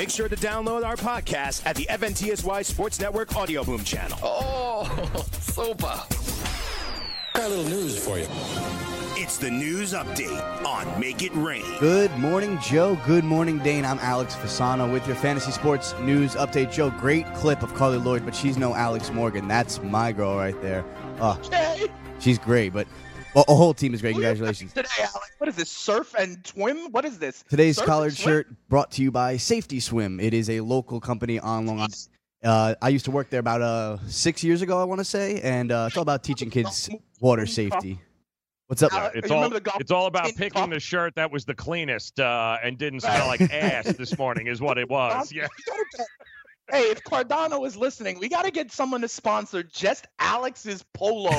Make sure to download our podcast at the FNTSY Sports Network Audio Boom channel. Oh, super. Got a little news for you. It's the news update on Make It Rain. Good morning, Joe. Good morning, Dane. I'm Alex Fasano with your fantasy sports news update. Joe, great clip of Carli Lloyd, but she's no Alex Morgan. That's my girl right there. Uh, she's great, but well, a whole team is great. Congratulations. Today, Alex. What is this? Surf and swim? What is this? Today's Surf collared shirt brought to you by Safety Swim. It is a local company on Long Island. Uh, I used to work there about uh, six years ago, I want to say, and uh, it's all about teaching kids water safety. What's up? Alex, It's all remember the golf it's all about picking top- the shirt that was the cleanest uh, and didn't smell like ass this morning is what it was. Yeah. We gotta get- Hey, if Cardano is listening, we got to get someone to sponsor just Alex's polo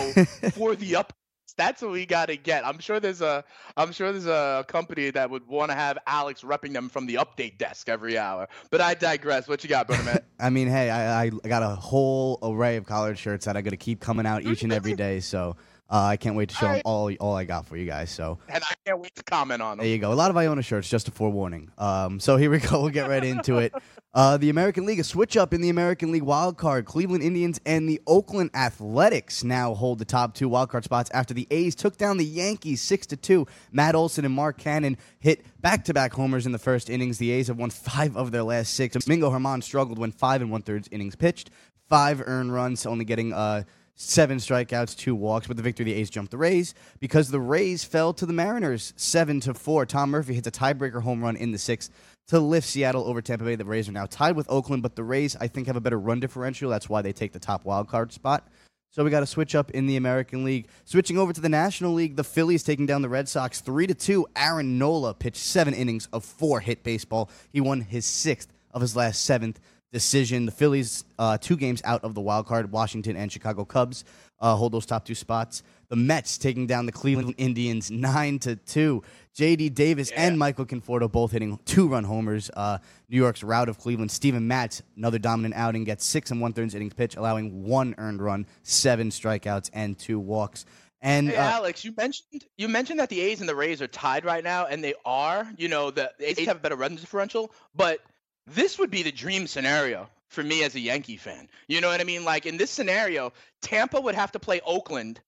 for the up. That's what we got to get. I'm sure there's a I'm sure there's a company that would want to have Alex repping them from the update desk every hour. But I digress. What you got, brother? I mean, hey, I, I got a whole array of collared shirts that I got to keep coming out each and every day. So uh, I can't wait to show them all all I got for you guys. So and I can't wait to comment on them. there you go. A lot of Iona shirts, just a forewarning. Um, so here we go. We'll get right into it. Uh, the American League, a switch up in the American League wild card. Cleveland Indians and the Oakland Athletics now hold the top two wild card spots after the A's took down the Yankees six to two. Matt Olson and Mark Canha hit back to back homers in the first innings. The A's have won five of their last six. Domingo German struggled when five and one thirds innings pitched, five earned runs, only getting uh seven strikeouts, two walks. With the victory, the A's jumped the Rays because the Rays fell to the Mariners seven to four. Tom Murphy hits a tiebreaker home run in the sixth to lift Seattle over Tampa Bay. The Rays are now tied with Oakland, but the Rays I think have a better run differential. That's why they take the top wild card spot. So we got to switch up in the American League. Switching over to the National League, the Phillies taking down the Red Sox three to two. Aaron Nola pitched seven innings of four hit baseball. He won his sixth of his last seventh decision. The Phillies, uh, two games out of the wild card. Washington and Chicago Cubs uh, hold those top two spots. The Mets taking down the Cleveland Indians nine to two. J.D. Davis and Michael Conforto both hitting two-run homers. Uh, New York's rout of Cleveland. Steven Matz, another dominant outing, gets six and one-thirds innings pitch, allowing one earned run, seven strikeouts, and two walks. And Hey uh, Alex, you mentioned you mentioned that the A's and the Rays are tied right now, and they are. You know, the, the A's have a better run differential, but this would be the dream scenario for me as a Yankee fan. You know what I mean? Like in this scenario, Tampa would have to play Oakland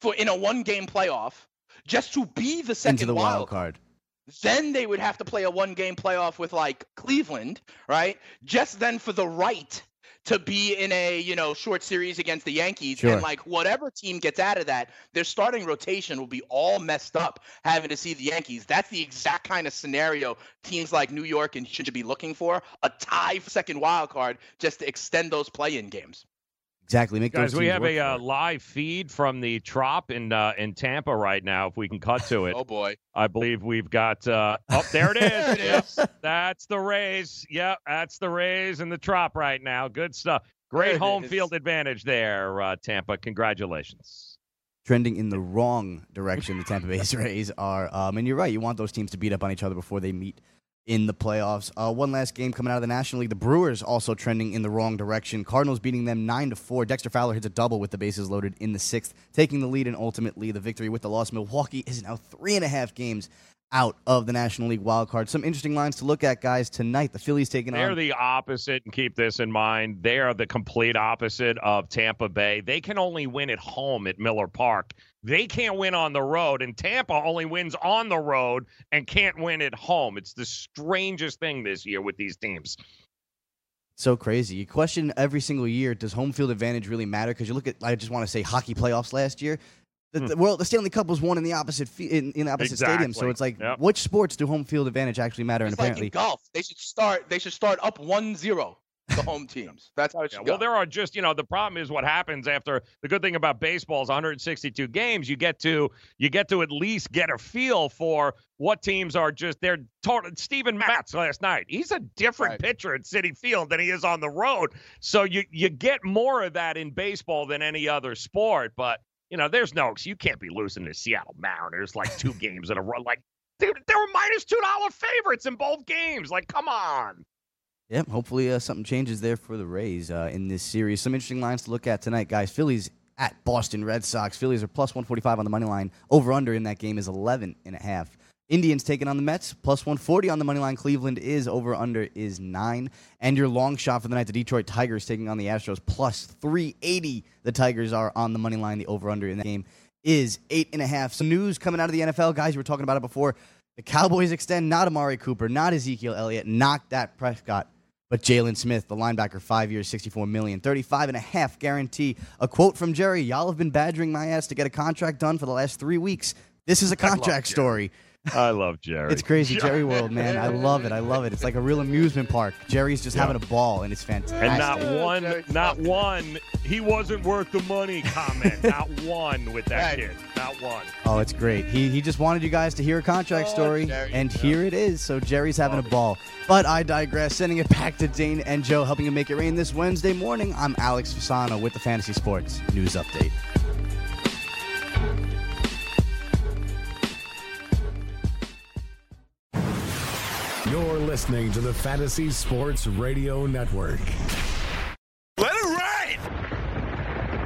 for in a one-game playoff just to be the second into the wild wild card. then they would have to play a one game playoff with like Cleveland, right? Just then for the right to be in a, you know, short series against the Yankees Sure. and like whatever team gets out of that, their starting rotation will be all messed up having to see the Yankees. That's the exact kind of scenario teams like New York and should be looking for, a tie for second wild card just to extend those play-in games. Exactly. Make Guys, we have a uh, live feed from the Trop in uh, in Tampa right now. If we can cut to it, Oh boy. I believe we've got. Uh, oh, there it is. There it Yep, is. that's the Rays. Yep, that's the Rays and the Trop right now. Good stuff. Great There home field advantage there, uh, Tampa. Congratulations. trending in the wrong direction. The Tampa Bay Rays are, um, and you're right. You want those teams to beat up on each other before they meet in the playoffs. Uh, one last game coming out of the National League. The Brewers also trending in the wrong direction. Cardinals beating them nine to four. Dexter Fowler hits a double with the bases loaded in the sixth, taking the lead and ultimately the victory with the loss. Milwaukee is now three and a half games out of the National League wild card. Some interesting lines to look at, guys. Tonight, the Phillies taking They're on. the opposite, and keep this in mind. They are the complete opposite of Tampa Bay. They can only win at home at Miller Park. They can't win on the road, and Tampa only wins on the road and can't win at home. It's the strangest thing this year with these teams. so crazy. You question every single year: Does home field advantage really matter? Because you look at, I just want to say, hockey playoffs last year. The, hmm. the world, the Stanley Cup was won in the opposite fe- in, in the opposite stadium. So it's like, Yep. which sports do home field advantage actually matter? It's and like in apparently, golf. They should start they should start up 1-0. the home teams. That's how it should Yeah, go. well, there are just you know the problem is what happens after the good thing about baseball is 162 games. You get to you get to at least get a feel for what teams are just they're total. Steven Matz last night, he's a different Right. pitcher at Citi Field than he is on the road. So you you get more of that in baseball than any other sport. But you know, there's no you can't be losing to Seattle Mariners like two games in a row. Like they, they were minus two dollar favorites in both games. Like come on. Yep. Hopefully, uh, something changes there for the Rays uh, in this series. Some interesting lines to look at tonight, guys. Phillies at Boston Red Sox. Phillies are plus 145 on the money line. Over under in that game is 11 and a half. Indians taking on the Mets, plus 140 on the money line. Cleveland is over under is nine. And your long shot for the night, the Detroit Tigers taking on the Astros, plus 380. The Tigers are on the money line. The over under in that game is eight and a half. Some news coming out of the NFL, guys. We were talking about it before. The Cowboys extend not Amari Cooper, not Ezekiel Elliott, not Dak Prescott, but Jaylon Smith, the linebacker, five years, 64 million, 35 and a half guarantee. A quote from Jerry, y'all have been badgering my ass to get a contract done for the last three weeks. This is a contract story. I love Jerry. It's crazy, Jerry World, man. I love it. I love it. It's like a real amusement park. Jerry's just having a ball, and it's fantastic. And not one, Jerry's not fucking- one, he wasn't worth the money comment. not one with that Right. kid. Not one. Oh, it's great. He, he just wanted you guys to hear a contract Oh, story, Jerry. and here it is. So Jerry's having a ball. But I digress. Sending it back to Dane and Joe, helping you make it rain this Wednesday morning. I'm Alex Fasano with the Fantasy Sports News Update. You're listening to the Fantasy Sports Radio Network. Let it rain!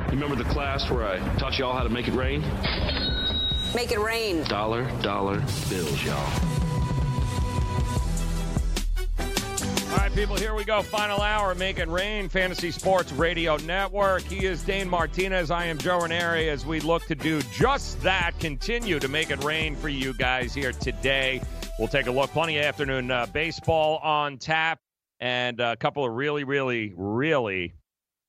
You remember the class where I taught y'all how to make it rain? Make it rain. Dollar, dollar bills, y'all. All right, people, here we go. Final hour, Make It Rain, Fantasy Sports Radio Network. He is Dane Martinez. I am Joe Ranieri as we look to do just that, continue to make it rain for you guys here today. We'll take a look. Plenty of afternoon uh, baseball on tap and a couple of really, really, really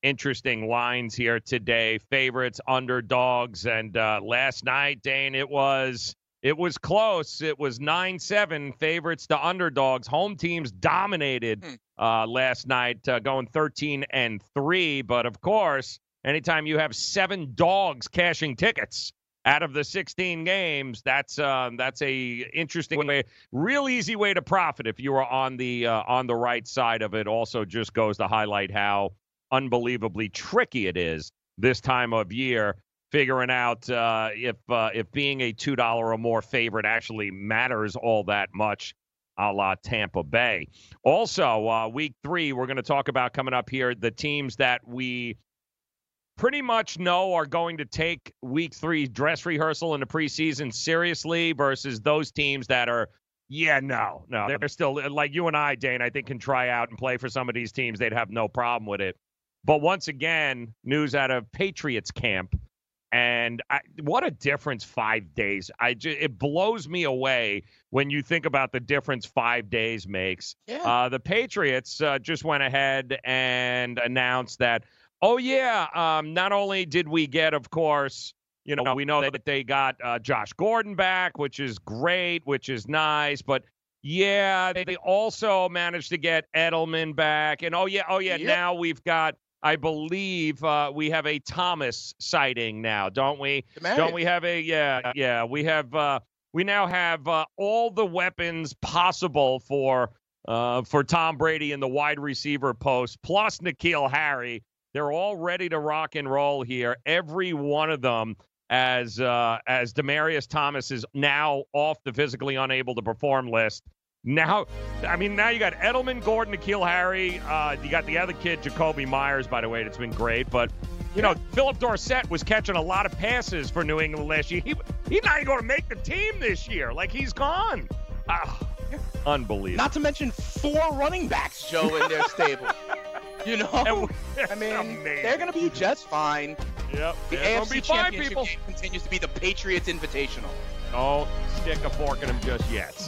interesting lines here today. Favorites, underdogs, and uh, last night, Dane, it was it was close. It was nine seven favorites to underdogs. Home teams dominated uh, last night, uh, going thirteen and three. But of course, anytime you have seven dogs cashing tickets out of the 16 games that's uh, that's a interesting way real easy way to profit if you are on the uh, on the right side of it also just goes to highlight how unbelievably tricky it is this time of year figuring out uh, if uh, if being a two dollar or more favorite actually matters all that much a la Tampa Bay. Also, uh, week three, we're going to talk about coming up here the teams that we pretty much know are going to take week three dress rehearsal in the preseason seriously versus those teams that are, yeah, no, no, they're still like you and I, Dane, I think can try out and play for some of these teams. They'd have no problem with it. But once again, news out of Patriots camp. And I, what a difference five days! I ju- it blows me away when you think about the difference five days makes. Yeah. Uh, the Patriots uh, just went ahead and announced that, oh yeah, um, not only did we get, of course, you know, we know that they got uh, Josh Gordon back, which is great, which is nice, but yeah, they, they also managed to get Edelman back, and oh yeah, oh yeah, Yep. now we've got. I believe uh, we have a Thomas sighting now, don't we? Don't we have a yeah yeah we have uh, we now have uh, all the weapons possible for uh, for Tom Brady in the wide receiver post plus N'Keal Harry. They're all ready to rock and roll here. Every one of them as uh, as Demaryius Thomas is now off the physically unable to perform list. Now, I mean, now you got Edelman, Gordon, N'Keal Harry. Uh, you got the other kid, Jakobi Meyers, by the way. That's been great. But, you know, Phillip Dorsett was catching a lot of passes for New England last year. He, he's not even going to make the team this year. Like, he's gone. Ah, unbelievable. Not to mention four running backs, Joe, in their stable. You know, I mean, Amazing. they're going to be just fine. Yep. The AFC Championship game continues to be the Patriots Invitational. Don't stick a fork in them just yet.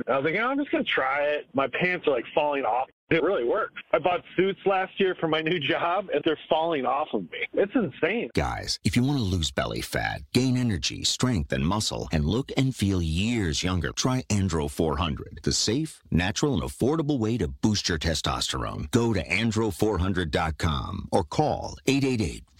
I was like, oh, I'm just going to try it. My pants are like falling off. It really works. I bought suits last year for my new job, and they're falling off of me. It's insane. Guys, if you want to lose belly fat, gain energy, strength, and muscle, and look and feel years younger, try Andro 400, the safe, natural, and affordable way to boost your testosterone. Go to andro400.com or call 888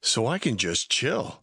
So I can just chill.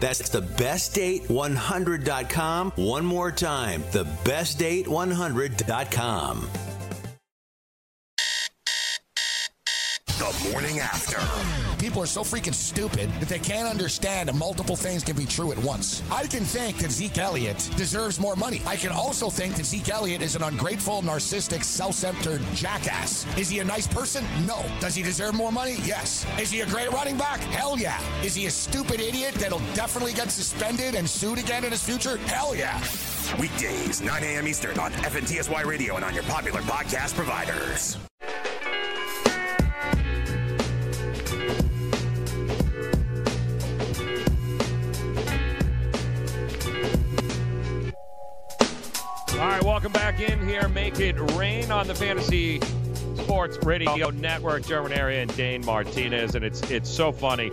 That's thebestdate100.com. One more time, thebestdate100.com. The morning after. People are so freaking stupid that they can't understand that multiple things can be true at once. I can think that Zeke Elliott deserves more money. I can also think that Zeke Elliott is an ungrateful, narcissistic, self-centered jackass. Is he a nice person? No. Does he deserve more money? Yes. Is he a great running back? Hell yeah. Is he a stupid idiot that'll definitely get suspended and sued again in his future? Hell yeah. Weekdays, 9 a.m. Eastern on FNTSY Radio and on your popular podcast providers. All right, welcome back in here. Make it rain on the Fantasy Sports Radio Network. Joe Ranieri and Dane Martinez, and it's it's so funny.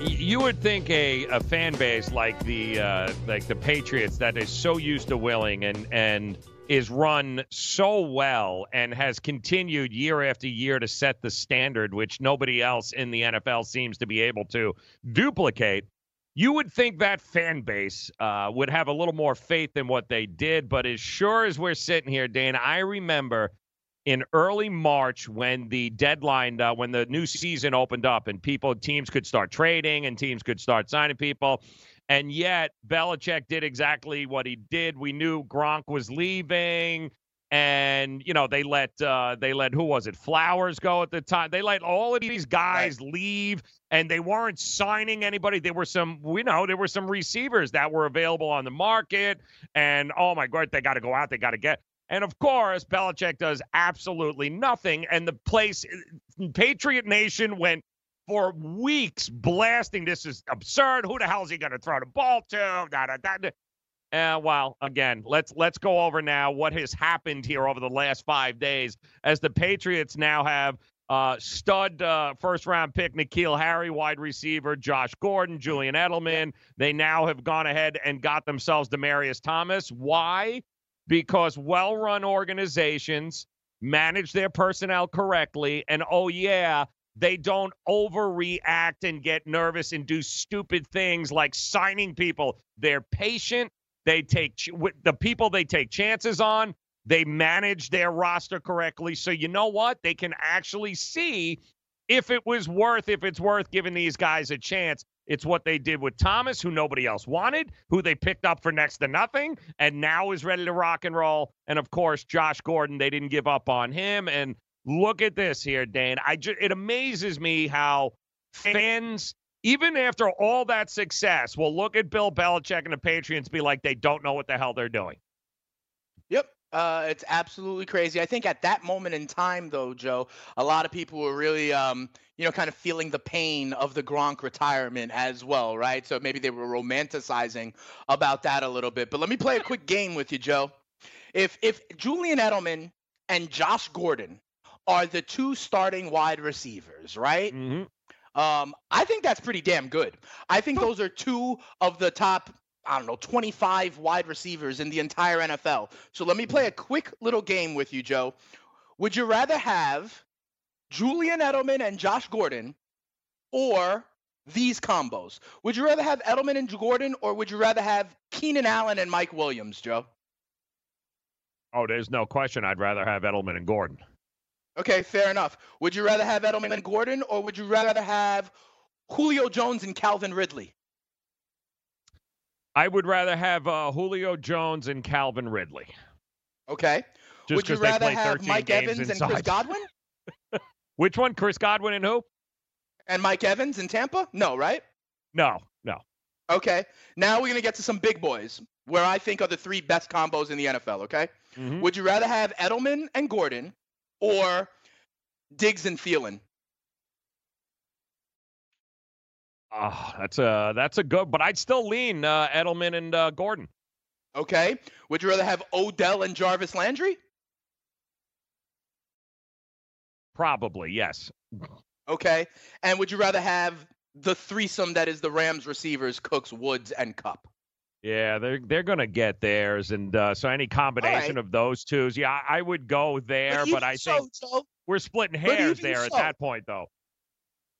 You would think a, a fan base like the uh, like the Patriots that is so used to willing and and is run so well and has continued year after year to set the standard, which nobody else in the NFL seems to be able to duplicate. You would think that fan base uh, would have a little more faith in what they did, but as sure as we're sitting here, Dan, I remember in early March when the deadline, uh, when the new season opened up, and people, teams could start trading and teams could start signing people, and yet Belichick did exactly what he did. We knew Gronk was leaving. And you know they let uh, they let who was it Flowers go at the time. They let all of these guys leave, and they weren't signing anybody. There were some we know there were some receivers that were available on the market, and oh my god, they got to go out, they got to get. And of course, Belichick does absolutely nothing, and the place, Patriot Nation went for weeks blasting this is absurd. Who the hell is he going to throw the ball to? Da, da, da. Uh, well, again, let's let's go over now what has happened here over the last five days as the Patriots now have uh, stud uh, first round pick N'Keal Harry, wide receiver Josh Gordon, Julian Edelman. They now have gone ahead and got themselves Demaryius Thomas. Why? Because well run organizations manage their personnel correctly, and oh yeah, they don't overreact and get nervous and do stupid things like signing people. They're patient. They take the people they take chances on. They manage their roster correctly. So you know what? They can actually see if it was worth, if it's worth giving these guys a chance. It's what they did with Thomas, who nobody else wanted, who they picked up for next to nothing, and now is ready to rock and roll. And of course, Josh Gordon, they didn't give up on him. And look at this here, Dane. I ju- it amazes me how fans, even after all that success, will look at Bill Belichick and the Patriots be like they don't know what the hell they're doing. Yep. Uh, it's absolutely crazy. I think at that moment in time, though, Joe, a lot of people were really, um, you know, kind of feeling the pain of the Gronk retirement as well, right? So maybe they were romanticizing about that a little bit. But let me play a quick game with you, Joe. If if Julian Edelman and Josh Gordon are the two starting wide receivers, right? Mm-hmm. Um, I think that's pretty damn good. I think those are two of the top I don't know, 25 wide receivers in the entire NFL. So let me play a quick little game with you, Joe. Would you rather have Julian Edelman and Josh Gordon or these combos? Would you rather have Edelman and Gordon or would you rather have Keenan Allen and Mike Williams, Joe? Oh, there's no question. I'd rather have Edelman and Gordon. Okay, fair enough. Would you rather have Edelman and Gordon or would you rather have Julio Jones and Calvin Ridley? I would rather have uh, Julio Jones and Calvin Ridley. Okay. Just would you rather have Mike Evans and inside. Chris Godwin? Which one? Chris Godwin and who? And Mike Evans in Tampa? No, right? No, no. Okay. Now we're going to get to some big boys where I think are the three best combos in the NFL, okay? Mhm. Would you rather have Edelman and Gordon or Diggs and Thielen? Oh, that's a that's a good, but I'd still lean uh, Edelman and uh, Gordon. Okay. Would you rather have Odell and Jarvis Landry? Probably yes. Okay. And would you rather have the threesome that is the Rams receivers, Cooks, Woods, and Kupp? Yeah, they're they're gonna get theirs, and uh, so any combination of those twos, yeah, I, I would go there, but, even I so, think Joe, we're splitting hairs there at that point, though.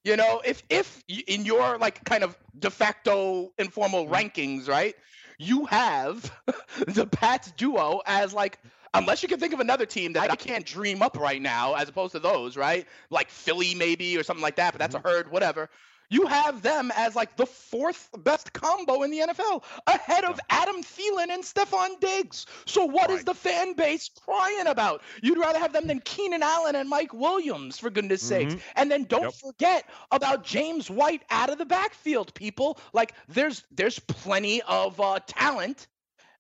You know, if if in your like kind of de facto informal Mm-hmm. rankings, right, you have the Pats duo as like unless you can think of another team that I can't dream up right now, as opposed to those, right? Like Philly maybe or something like that, but that's Mm-hmm. a herd, whatever. You have them as like the fourth best combo in the NFL, ahead of Adam Thielen and Stefon Diggs. So what is the fan base crying about? You'd rather have them than Keenan Allen and Mike Williams, for goodness sakes. Mhm. And then don't Yep. forget about James White out of the backfield, people. Like there's there's plenty of uh, talent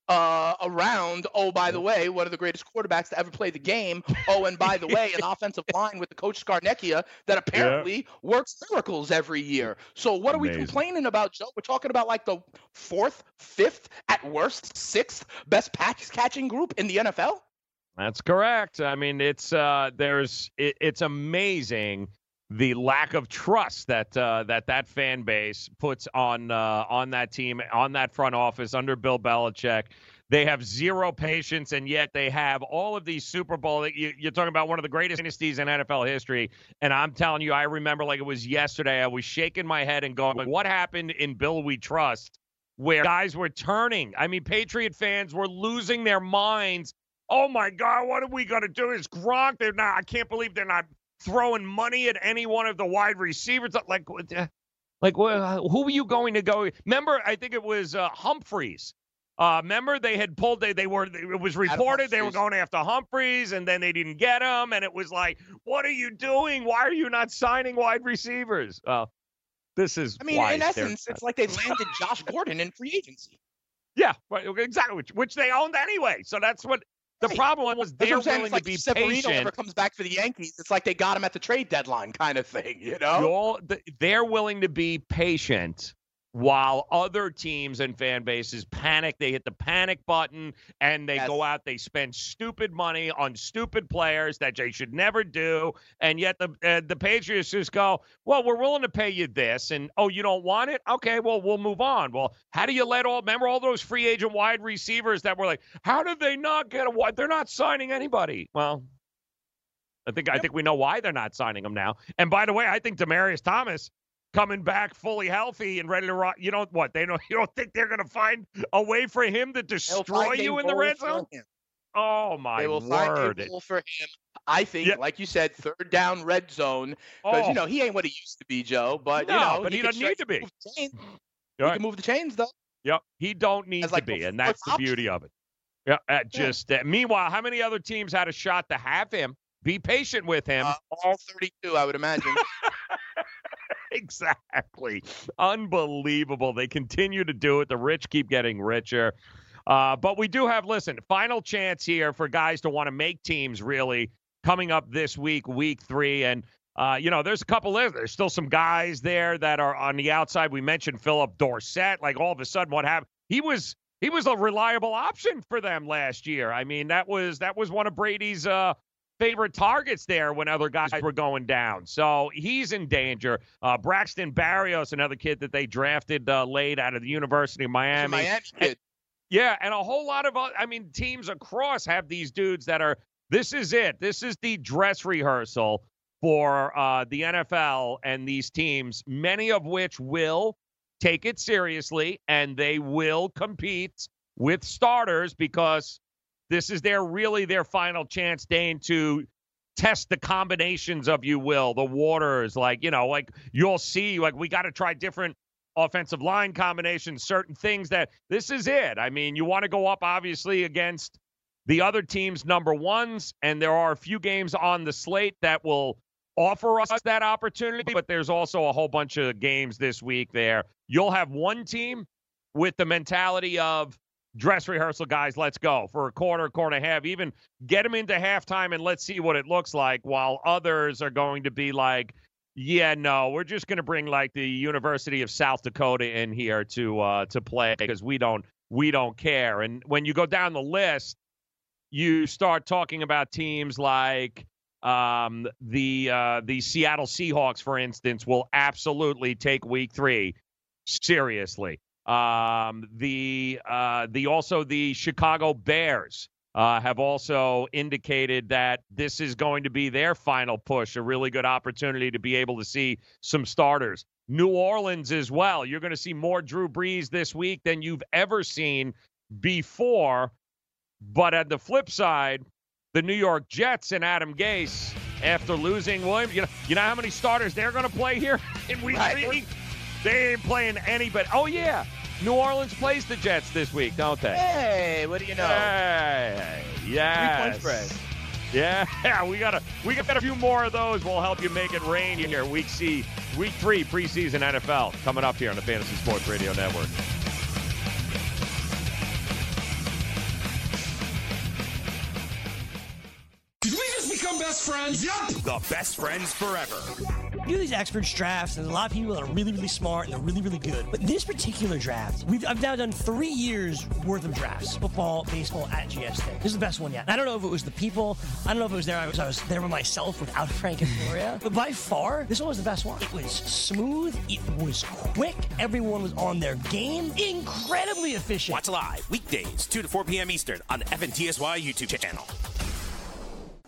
uh, around. Oh, by the way, one of the greatest quarterbacks to ever play the game. Oh, and by the way, an offensive line with the coach Scarnecchia that apparently works miracles every year. So what are we complaining about, Joe? We're talking about like the fourth, fifth, at worst, sixth best pass catching group in the NFL. That's correct. I mean, it's uh, there's it, it's amazing the lack of trust that uh, that that fan base puts on uh, on that team, on that front office under Bill Belichick. They have zero patience, and yet they have all of these Super Bowl. You, you're talking about one of the greatest dynasties in NFL history, and I'm telling you, I remember like it was yesterday. I was shaking my head and going, "What happened in Bill We Trust?" Where guys were turning. I mean, Patriot fans were losing their minds oh my God, what are we to do? Is Gronk? They're not. I can't believe they're not throwing money at any one of the wide receivers. Like, like who are you going to go? Remember, I think it was uh, Humphries. Uh, remember they had pulled. They they were. It was reported they were going after Humphries, and then they didn't get him, and it was like, what are you doing? Why are you not signing wide receivers? Well, this is. I mean, in essence, it's like they landed Josh Gordon in free agency. yeah, right, exactly. Which, which they owned anyway. So that's what the Right. problem was. They're willing like to be if Severino patient. never comes back for the Yankees. It's like they got him at the trade deadline, kind of thing. You know? You're- they're willing to be patient while other teams and fan bases panic. They hit the panic button and they Yes. go out. They spend stupid money on stupid players that they should never do. And yet the uh, the Patriots just go, well, we're willing to pay you this, and oh, you don't want it? Okay, well, we'll move on. Well, how do you let all? Remember all those free agent wide receivers that were like, how did they not get a? wide? They're not signing anybody. Well. I think I think we know why they're not signing him now. And by the way, I think Demaryius Thomas coming back fully healthy and ready to rock. You don't what they don't. You don't think they're going to find a way for him to destroy you in the red zone? Oh my god. They will find word! a for him. I think, like you said, third down red zone. Because Oh. you know he ain't what he used to be, Joe. But No, you know but he can doesn't need to be. He Right. can move the chains though. Yep, he don't need As to like be, and that's the beauty of it. Yeah, uh, just uh, meanwhile, how many other teams had a shot to have him? Be patient with him. Uh, all 32, I would imagine. exactly. Unbelievable. They continue to do it. The rich keep getting richer. Uh, but we do have, listen, final chance here for guys to want to make teams really coming up this week, week three. And, uh, you know, there's a couple of, there's still some guys there that are on the outside. We mentioned Phillip Dorsett. Like all of a sudden, what happened? He was. He was a reliable option for them last year. I mean, that was that was one of Brady's uh, favorite targets there when other guys were going down. So he's in danger. Uh, Braxton Berrios, another kid that they drafted uh, late out of the University of Miami. Miami kid. Yeah, and a whole lot of, I mean, teams across have these dudes that are, this is it. This is the dress rehearsal for uh, the NFL and these teams, many of which will take it seriously and they will compete with starters because this is their really their final chance, Dane, to test the combinations of you will, the waters, like, you know, like you'll see, like we got to try different offensive line combinations, certain things that this is it. I mean, you want to go up obviously against the other team's number ones, and there are a few games on the slate that will offer us that opportunity, but there's also a whole bunch of games this week there. You'll have one team with the mentality of dress rehearsal guys, let's go for a quarter, quarter and a half, even get them into halftime and let's see what it looks like, while others are going to be like, yeah, no, we're just going to bring like the University of South Dakota in here to uh, to play because we don't we don't care. And when you go down the list, you start talking about teams like um, the uh, the Seattle Seahawks, for instance, will absolutely take Week Three seriously. Um, the uh, the also the Chicago Bears uh, have also indicated that this is going to be their final push, a really good opportunity to be able to see some starters. New Orleans as well. You're going to see more Drew Brees this week than you've ever seen before. But at the flip side, the New York Jets and Adam Gase, after losing Williams, you know, you know how many starters they're going to play here in week three? They ain't playing anybody. Oh, yeah. New Orleans plays the Jets this week, don't they? Hey, what do you know? Hey, yes. Three point spread. Yeah, we got a we got a few more of those. We'll help you make it rain here. Week C, week three, preseason NFL coming up here on the Fantasy Sports Radio Network. Did we just become best friends? Yup. The best friends forever. Do these experts drafts, and a lot of people that are really, really smart and they're really, really good. But this particular draft, we've, I've now done three years worth of drafts football, baseball at GS Tech. This is the best one yet. I don't know if it was the people, I don't know if it was there, I was, I was there by myself without Frank and Gloria. But by far, this one was the best one. It was smooth, it was quick, everyone was on their game, incredibly efficient. Watch live weekdays, 2 to 4 p.m. Eastern on the FNTSY YouTube channel.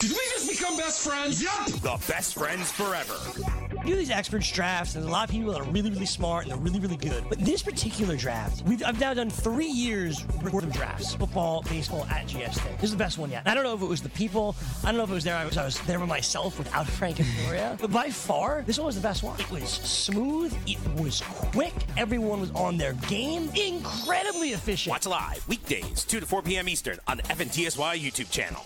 Did we just become best friends? Yup! The best friends forever. You do these experts drafts, and a lot of people are really, really smart and they're really, really good. But this particular draft, we've, I've now done three years worth of drafts, football, baseball at GS Tech. This is the best one yet. I don't know if it was the people. I don't know if it was there. I was, I was there by myself without Frank and Gloria. but by far, this one was the best one. It was smooth. It was quick. Everyone was on their game. Incredibly efficient. Watch live weekdays, 2 to 4 p.m. Eastern on the FNTSY YouTube channel.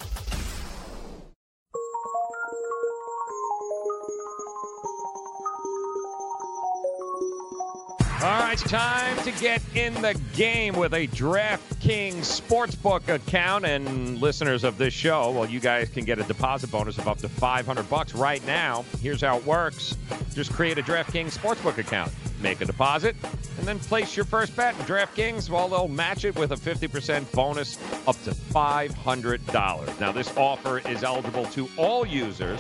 All right, time to get in the game with a DraftKings Sportsbook account. And listeners of this show, well, you guys can get a deposit bonus of up to 500 bucks right now. Here's how it works just create a DraftKings Sportsbook account, make a deposit, and then place your first bet. DraftKings, well, they'll match it with a 50% bonus up to $500. Now, this offer is eligible to all users,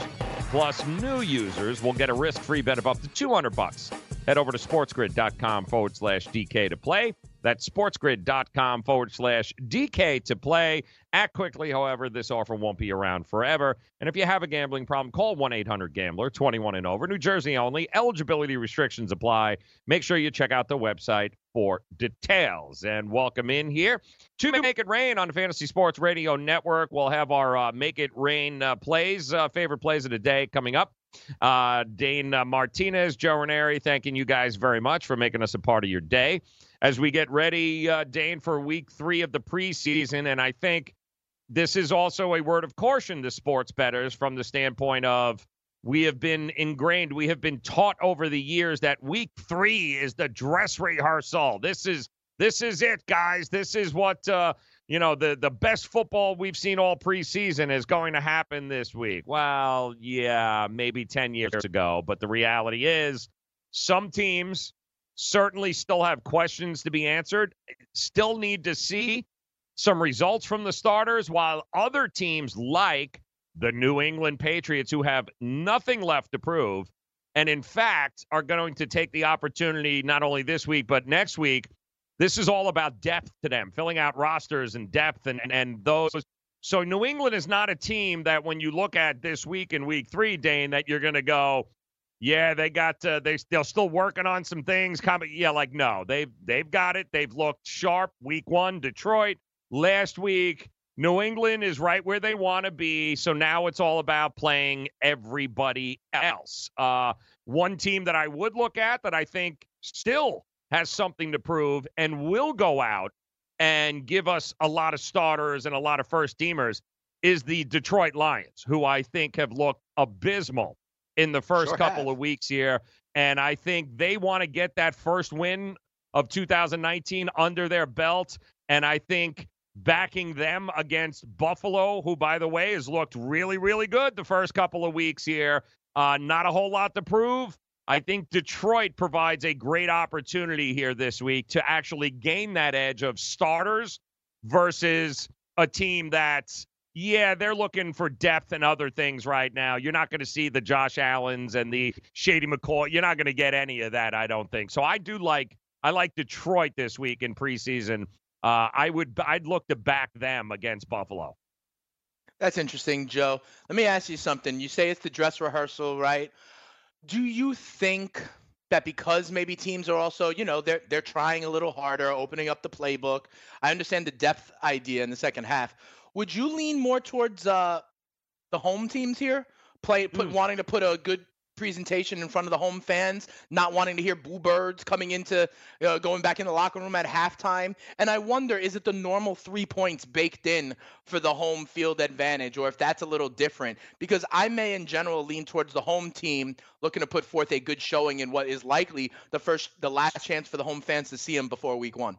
plus new users will get a risk free bet of up to 200 bucks. Head over to sportsgrid.com forward slash DK to play. That's sportsgrid.com forward slash DK to play. Act quickly, however, this offer won't be around forever. And if you have a gambling problem, call 1 800 Gambler, 21 and over, New Jersey only. Eligibility restrictions apply. Make sure you check out the website for details. And welcome in here to Make It Rain on the Fantasy Sports Radio Network. We'll have our uh, Make It Rain uh, plays, uh, favorite plays of the day coming up. Uh, Dane uh, Martinez, Joe Ranieri, thanking you guys very much for making us a part of your day as we get ready, uh, Dane, for week three of the preseason. And I think this is also a word of caution to sports bettors from the standpoint of we have been ingrained, we have been taught over the years that week three is the dress rehearsal. This is this is it, guys. This is what uh, you know the the best football we've seen all preseason is going to happen this week. Well, yeah, maybe 10 years ago, but the reality is some teams certainly still have questions to be answered, still need to see some results from the starters while other teams like the New England Patriots who have nothing left to prove and in fact are going to take the opportunity not only this week but next week this is all about depth to them, filling out rosters and depth and, and and those. So New England is not a team that when you look at this week in week three, Dane, that you're going to go, yeah, they got uh, they they're still working on some things. Yeah, like no, they've they've got it. They've looked sharp. Week one, Detroit. Last week, New England is right where they want to be. So now it's all about playing everybody else. Uh, one team that I would look at that I think still has something to prove and will go out and give us a lot of starters and a lot of first teamers is the Detroit Lions, who I think have looked abysmal in the first sure couple have. of weeks here. And I think they want to get that first win of 2019 under their belt. And I think backing them against Buffalo, who, by the way, has looked really, really good the first couple of weeks here. Uh, not a whole lot to prove. I think Detroit provides a great opportunity here this week to actually gain that edge of starters versus a team that's, yeah, they're looking for depth and other things right now. You're not going to see the Josh Allens and the Shady McCoy. You're not going to get any of that, I don't think. So I do like I like Detroit this week in preseason. Uh, I would I'd look to back them against Buffalo. That's interesting, Joe. Let me ask you something. You say it's the dress rehearsal, right? Do you think that because maybe teams are also, you know, they're they're trying a little harder, opening up the playbook. I understand the depth idea in the second half. would you lean more towards uh, the home teams here? Play put wanting to put a good presentation in front of the home fans, not wanting to hear boo birds coming into uh, going back in the locker room at halftime. And I wonder, is it the normal three points baked in for the home field advantage, or if that's a little different? Because I may, in general, lean towards the home team looking to put forth a good showing in what is likely the first, the last chance for the home fans to see them before week one.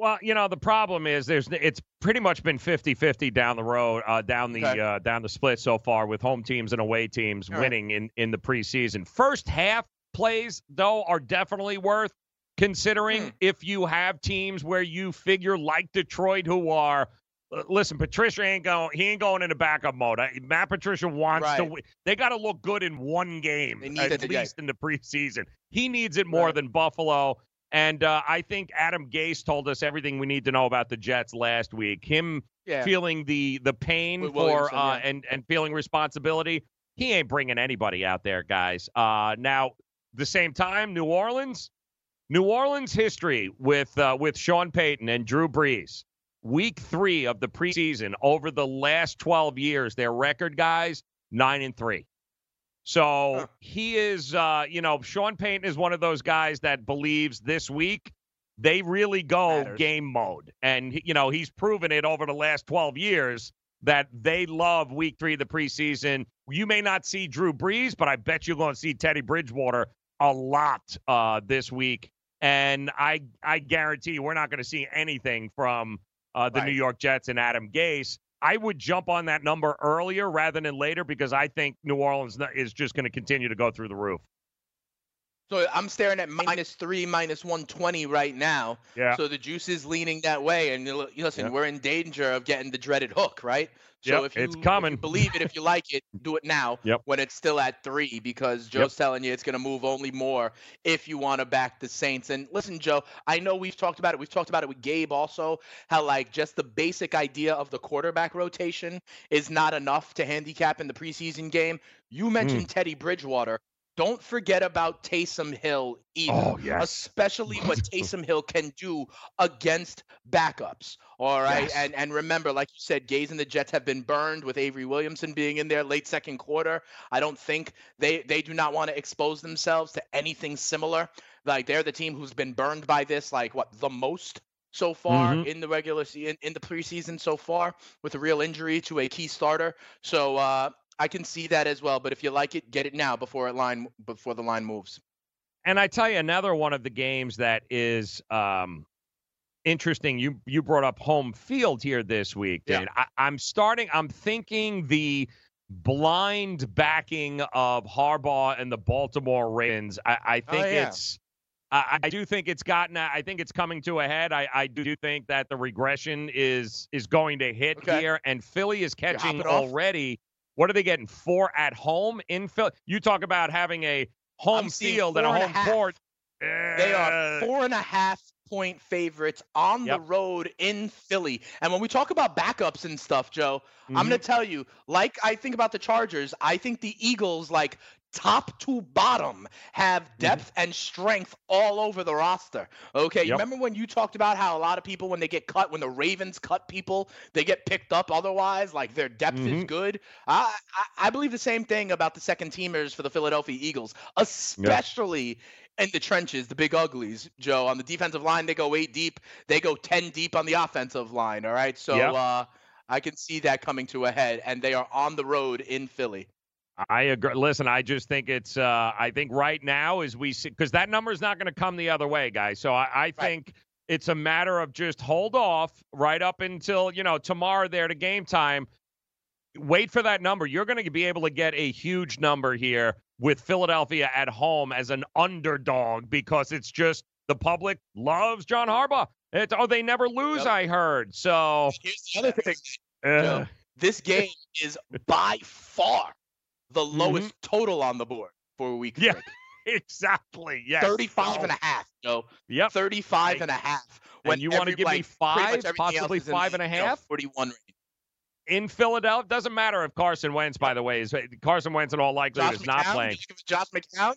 Well, you know, the problem is there's it's pretty much been 50-50 down the road, uh, down the Okay. uh, down the split so far with home teams and away teams All right. winning in in the preseason. First half plays though are definitely worth considering Hmm. if you have teams where you figure like Detroit who are uh, Listen, Patricia ain't going. He ain't going into backup mode. I- Matt Patricia wants to. Right. win. They got to look good in one game, at least in the preseason. He needs it more Right. than Buffalo. And uh, I think Adam Gase told us everything we need to know about the Jets last week. Him Yeah. feeling the the pain With for uh, yeah. and and feeling responsibility. He ain't bringing anybody out there, guys. Uh, now, the same time, New Orleans, New Orleans history with uh, with Sean Payton and Drew Brees. Week three of the preseason over the last twelve years, their record, guys, nine and three. So he is, uh, you know, Sean Payton is one of those guys that believes this week they really go Matters. game mode. And, you know, he's proven it over the last 12 years that they love week three of the preseason. You may not see Drew Brees, but I bet you're going to see Teddy Bridgewater a lot uh, this week. And I, I guarantee you we're not going to see anything from uh, the Right. New York Jets and Adam Gase. I would jump on that number earlier rather than later because I think New Orleans is just going to continue to go through the roof. So I'm staring at minus three, minus 120 right now. Yeah. So the juice is leaning that way. And listen, Yep. we're in danger of getting the dreaded hook, right? So Yep, if you, it's if you believe it, if you like it, do it now Yep. when it's still at three because Joe's telling you it's going to move only more if you want to back the Saints. And listen, Joe, I know we've talked about it. We've talked about it with Gabe also, how like just the basic idea of the quarterback rotation is not enough to handicap in the preseason game. You mentioned hmm. Teddy Bridgewater. Don't forget about Taysom Hill either. Oh, yes. Especially what Taysom Hill can do against backups. All right. Yes. And and remember, like you said, Gase and the Jets have been burned with Avery Williamson being in there late second quarter. I don't think they they do not want to expose themselves to anything similar. Like they're the team who's been burned by this, like what the most so far Mhm. in the regular season in the preseason so far with a real injury to a key starter. So uh I can see that as well. But if you like it, get it now before it line before the line moves. And I tell you, another one of the games that is um, interesting. You you brought up home field here this week, Yeah. I, I'm starting. I'm thinking the blind backing of Harbaugh and the Baltimore Ravens. I, I think Oh, yeah. it's. I, I do think it's gotten. I think it's coming to a head. I, I do think that the regression is is going to hit Okay. here, and Philly is catching already. What are they getting? Four at home in Philly. You talk about having a home I'm field and a four and a home court. They are four and a half point favorites on Yep. the road in Philly. And when we talk about backups and stuff, Joe, I'm Mm-hmm. going to tell you, like I think about the Chargers, I think the Eagles, like top to bottom, have Mm-hmm. depth and strength all over the roster. Okay. Yep. remember when you talked about how a lot of people, when they get cut, when the Ravens cut people, they get picked up otherwise, like their depth is Mhm. good? I, I, I believe the same thing about the second teamers for the Philadelphia Eagles, especially in the trenches, the big uglies, Joe. On the defensive line, they go eight deep. They go ten deep on the offensive line. All right, so Yep. uh, I can see that coming to a head, and they are on the road in Philly. I agree. Listen, I just think it's. Uh, I think right now, as we see, because that number is not going to come the other way, guys. So I, I think it's a matter of just hold off right up until you know tomorrow there to game time. Wait for that number. You're going to be able to get a huge number here with Philadelphia at home as an underdog because it's just the public loves John Harbaugh. It's, oh, they never lose. Yep. I heard. So Here's the other thing. uh, Joe. This game is by far the Mm-hmm. lowest total on the board for a week. Yeah, break. exactly. Yes. 35 So- and a half, Joe. Yep. 35 and a half. And you wanna give me five, possibly else is in five and a know, 41 range. in Philadelphia. Doesn't matter if Carson Wentz, by the way, is Carson Wentz in all likelihood Josh is not McCown? playing. You think of Josh McCown?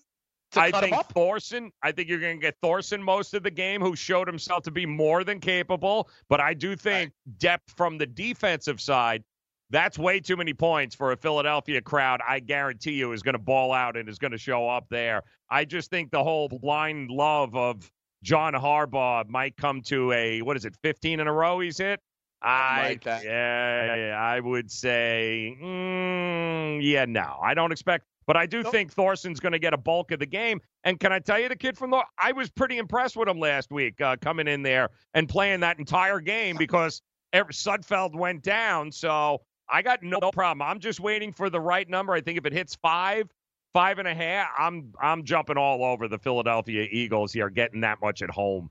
I think? Thorson. I think you're going to get Thorson most of the game, who showed himself to be more than capable. But I do think depth from the defensive side. That's way too many points for a Philadelphia crowd. I guarantee you is going to ball out and is going to show up there. I just think the whole blind love of John Harbaugh might come to a what is it, 15 in a row? He's hit. I like that. yeah, I would say mm, yeah, no, I don't expect. But I do think Thorson's going to get a bulk of the game. And can I tell you, the kid from the I was pretty impressed with him last week, uh, coming in there and playing that entire game because Sudfeld went down. So I got no problem. I'm just waiting for the right number. I think if it hits five, five and a half, I'm I'm jumping all over the Philadelphia Eagles here, getting that much at home.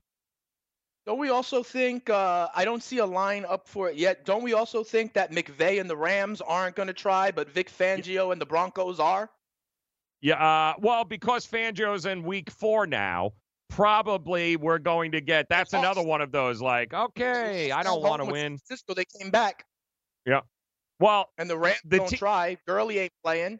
Don't we also think uh, I don't see a line up for it yet? Don't we also think that McVay and the Rams aren't going to try, but Vic Fangio and the Broncos are? Yeah, uh, well, because Fangio's in week four now, probably we're going to get. That's another one of those like, okay, I don't want to win. Cisco, they came back, Yeah. Well, and the Rams The don't te- try. Gurley ain't playing.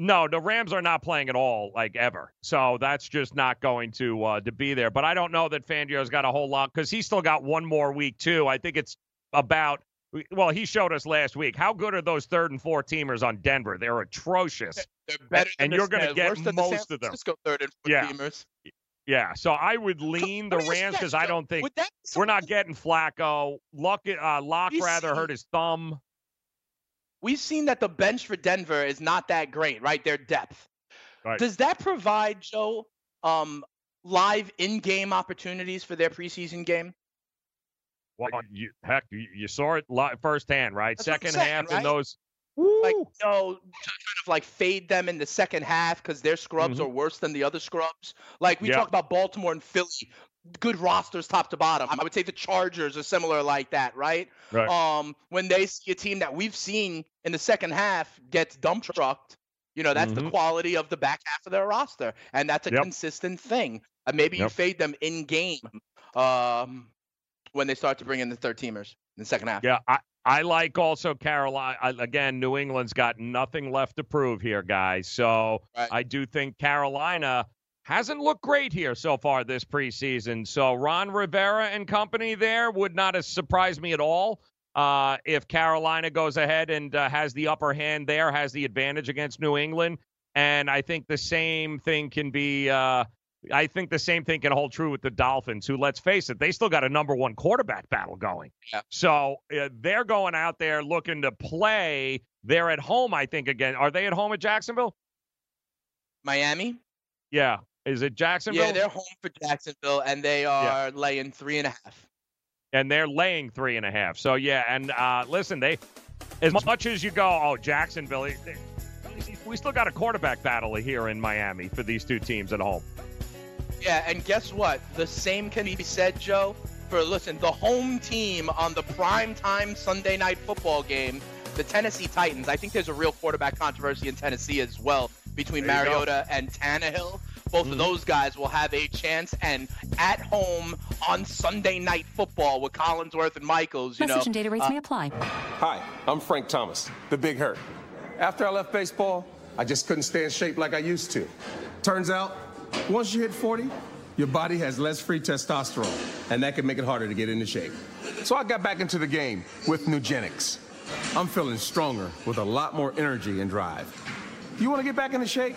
No, the Rams are not playing at all, like ever. So that's just not going to uh, to be there. But I don't know that Fangio's got a whole lot because he's still got one more week too. I think it's about. Well, he showed us last week. How good are those third and fourth teamers on Denver? They're atrocious. They're better and than you're going to get worse than the San most of them. Francisco third and fourth Yeah. teamers. Yeah, so I would lean the let me ask you Rams because I don't think Would that be we're not getting Flacco. Luck, uh, Lock We rather hurt his thumb. We've seen that the bench for Denver is not that great, right? Their depth. Right. Does that provide Joe um, live in-game opportunities for their preseason game? Well, you, heck, you, you saw it li- firsthand, right? That's Second saying, half right? and those. Like, you know, kind of like fade them in the second half because their scrubs Mhm. are worse than the other scrubs. Like we Yeah. talk about Baltimore and Philly, good rosters top to bottom. I would say the Chargers are similar like that, right? Right. Um, when they see a team that we've seen in the second half gets dump trucked, you know, that's the Mhm. quality of the back half of their roster, and that's a Yep. consistent thing. Uh, maybe you fade them in game um, when they start to bring in the third teamers in the second half. Yeah, I, I like also Carolina. Again, New England's got nothing left to prove here, guys. So I do think Carolina hasn't looked great here so far this preseason. So Ron Rivera and company there would not have surprised me at all. Uh, if Carolina goes ahead and uh, has the upper hand there, has the advantage against New England, and I think the same thing can be. Uh, I think the same thing can hold true with the Dolphins, who, let's face it, they still got a number one quarterback battle going. Yeah. So uh, they're going out there looking to play. They're at home, I think, again. Are they at home at Jacksonville? Miami. Yeah. Is it Jacksonville? Yeah, they're home for Jacksonville, and they are laying three and a half. and they're laying three and a half. So yeah, and uh, listen, they as much as you go, oh Jacksonville, they- we still got a quarterback battle here in Miami for these two teams at home. Yeah, and guess what? The same can be said, Joe, for listen, the home team on the prime time Sunday night football game, the Tennessee Titans. I think there's a real quarterback controversy in Tennessee as well between you go. Mariota and Tannehill. Both of those guys will have a chance, and at home on Sunday night football with Collinsworth and Michaels, you Message know, and data rates uh, may apply. Hi, I'm Frank Thomas, the Big Hurt. After I left baseball, I just couldn't stay in shape like I used to. Turns out, once you hit 40, your body has less free testosterone, and that can make it harder to get into shape. So I got back into the game with Nugenix. I'm feeling stronger with a lot more energy and drive. You want to get back into shape?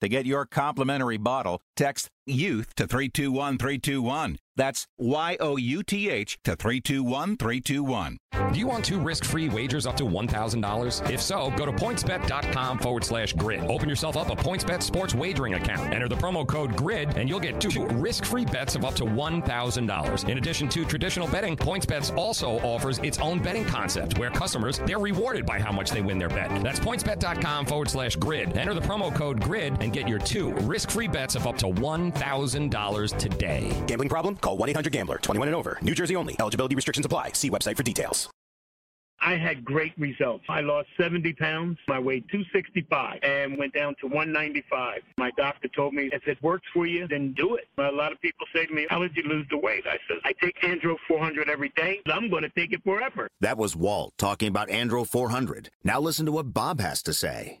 To get your complimentary bottle, text youth to 321 321. That's Y O U T H to 321 321. Do you want two risk free wagers up to $1,000? If so, go to pointsbet.com forward slash grid. Open yourself up a PointsBet sports wagering account. Enter the promo code GRID, and you'll get two risk free bets of up to $1,000. In addition to traditional betting, PointsBet also offers its own betting concept where customers they're rewarded by how much they win their bet. That's pointsbet.com forward slash grid. Enter the promo code GRID and get your two risk free bets of up to $1,000 today. Gambling problem? Call 1 800 Gambler. 21 and over. New Jersey only. Eligibility restrictions apply. See website for details. I had great results. I lost 70 pounds. I weighed 265 and went down to 195. My doctor told me, if it works for you, then do it. A lot of people say to me, how did you lose the weight? I said, I take Andro 400 every day. I'm going to take it forever. That was Walt talking about Andro 400. Now listen to what Bob has to say.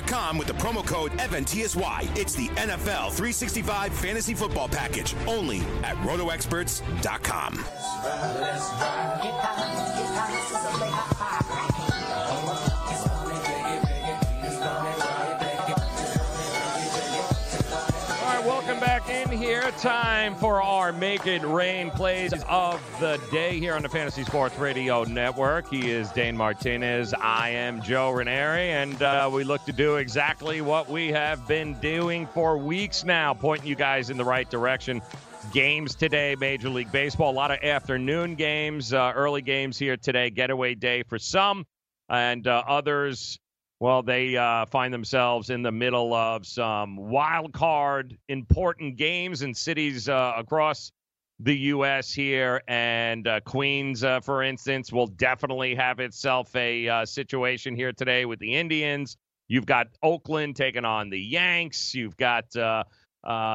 with the promo code FNTSY. It's the NFL 365 Fantasy Football Package only at RotoExperts.com. All here. Time for our Make It Rain plays of the day here on the Fantasy Sports Radio Network. He is Dane Martinez. I am Joe Ranieri, and uh, we look to do exactly what we have been doing for weeks now, pointing you guys in the right direction. Games today, Major League Baseball. A lot of afternoon games, uh, early games here today. Getaway day for some, and uh, others well, they uh, find themselves in the middle of some wild card important games in cities uh, across the U.S. here. And uh, Queens, uh, for instance, will definitely have itself a uh, situation here today with the Indians. You've got Oakland taking on the Yanks. You've got. Uh,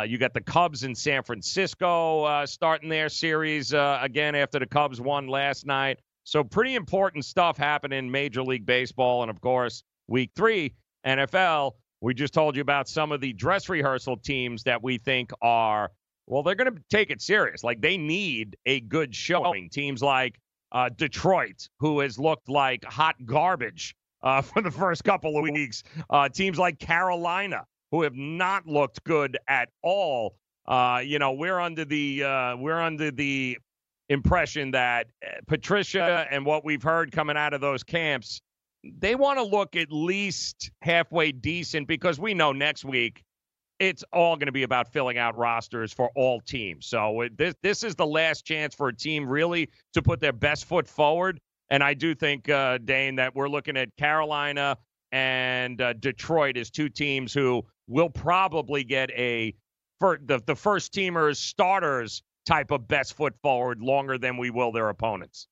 you got the Cubs in San Francisco starting their series again after the Cubs won last night. So, pretty important stuff happening in Major League Baseball. And of course, Week three, NFL, we just told you about some of the dress rehearsal teams that we think are, well, they're going to take it serious. Like they need a good showing. Teams like uh, Detroit, who has looked like hot garbage uh, for the first couple of weeks. Uh, teams like Carolina, who have not looked good at all. Uh, you know, we're under the uh, we're under the impression that uh, Patricia and what we've heard coming out of those camps they want to look at least halfway decent because we know next week it's all going to be about filling out rosters for all teams. So this this is the last chance for a team really to put their best foot forward. And I do think, uh, Dane, that we're looking at Carolina and uh, Detroit as two teams who will probably get a for the the first teamers starters type of best foot forward longer than we will their opponents.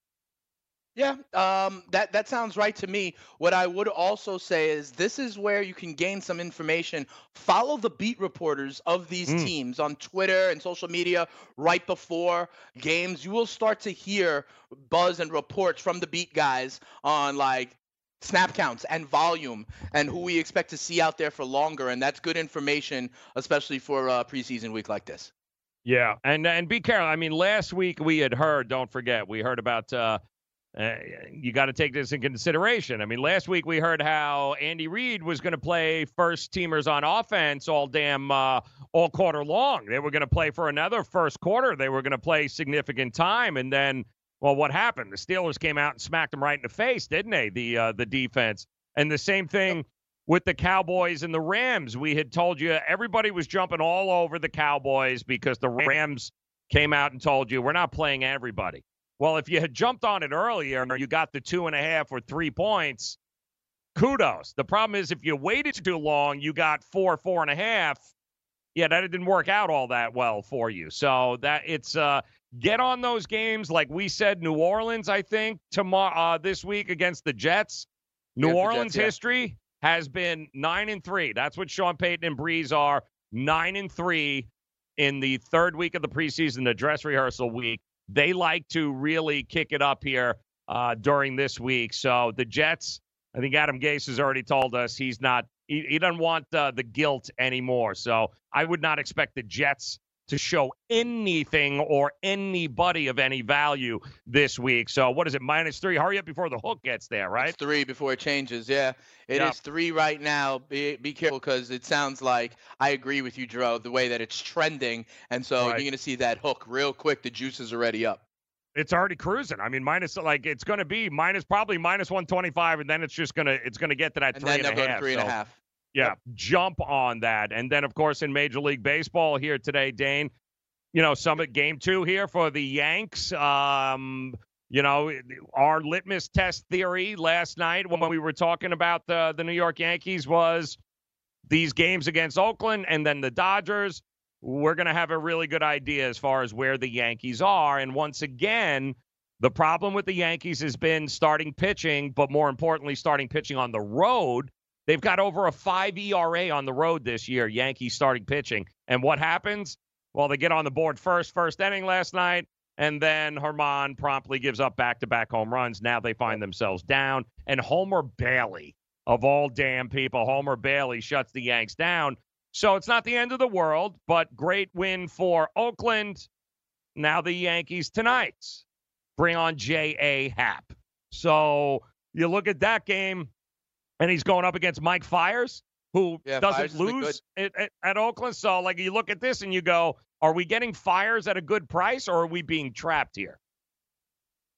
Yeah, um, that that sounds right to me. What I would also say is this is where you can gain some information. Follow the beat reporters of these mm. teams on Twitter and social media right before games. You will start to hear buzz and reports from the beat guys on like snap counts and volume and who we expect to see out there for longer. And that's good information, especially for a preseason week like this. Yeah, and and be careful. I mean, last week we had heard. Don't forget, we heard about. Uh, uh, you got to take this in consideration. I mean, last week we heard how Andy Reid was going to play first teamers on offense all damn uh, all quarter long. They were going to play for another first quarter. They were going to play significant time, and then, well, what happened? The Steelers came out and smacked them right in the face, didn't they? The uh, the defense, and the same thing with the Cowboys and the Rams. We had told you everybody was jumping all over the Cowboys because the Rams came out and told you we're not playing everybody. Well, if you had jumped on it earlier and you got the two and a half or three points, kudos. The problem is if you waited too long, you got four, four and a half. Yeah, that didn't work out all that well for you. So that it's uh get on those games like we said. New Orleans, I think tomorrow uh, this week against the Jets. New Against Orleans Jets, yeah. history has been nine and three. That's what Sean Payton and Brees are. Nine and three in the third week of the preseason, the dress rehearsal week. They like to really kick it up here uh, during this week. So the Jets, I think Adam Gase has already told us he's not. He, he doesn't want uh, the guilt anymore. So I would not expect the Jets to show anything or anybody of any value this week. So what is it? Minus three. Hurry up before the hook gets there, right? It's three before it changes. Yeah, it is three right now. Be, be careful because it sounds like I agree with you, Drew, the way that it's trending, and so Right. you're going to see that hook real quick. The juice is already up. It's already cruising. I mean, minus like it's going to be minus probably minus one twenty five, and then it's just gonna it's gonna get to that And three and a half. three and a half. Yeah, jump on that, and then of course in Major League Baseball here today, Dane. You know, Summit Game Two here for the Yanks. Um, you know, our litmus test theory last night when we were talking about the the New York Yankees was these games against Oakland and then the Dodgers, we're going to have a really good idea as far as where the Yankees are. And once again, the problem with the Yankees has been starting pitching, but more importantly, starting pitching on the road. They've got over a five ERA on the road this year, Yankees starting pitching. And what happens? Well, they get on the board first, first inning last night, and then German promptly gives up back to back home runs. Now they find themselves down. And Homer Bailey, of all damn people, Homer Bailey shuts the Yanks down. So it's not the end of the world, but great win for Oakland. Now the Yankees tonight bring on J.A. Happ. So you look at that game, and he's going up against Mike Fiers, who Yeah, doesn't been lose at, at, at Oakland. So, like, you look at this and you go, are we getting Fiers at a good price, or are we being trapped here?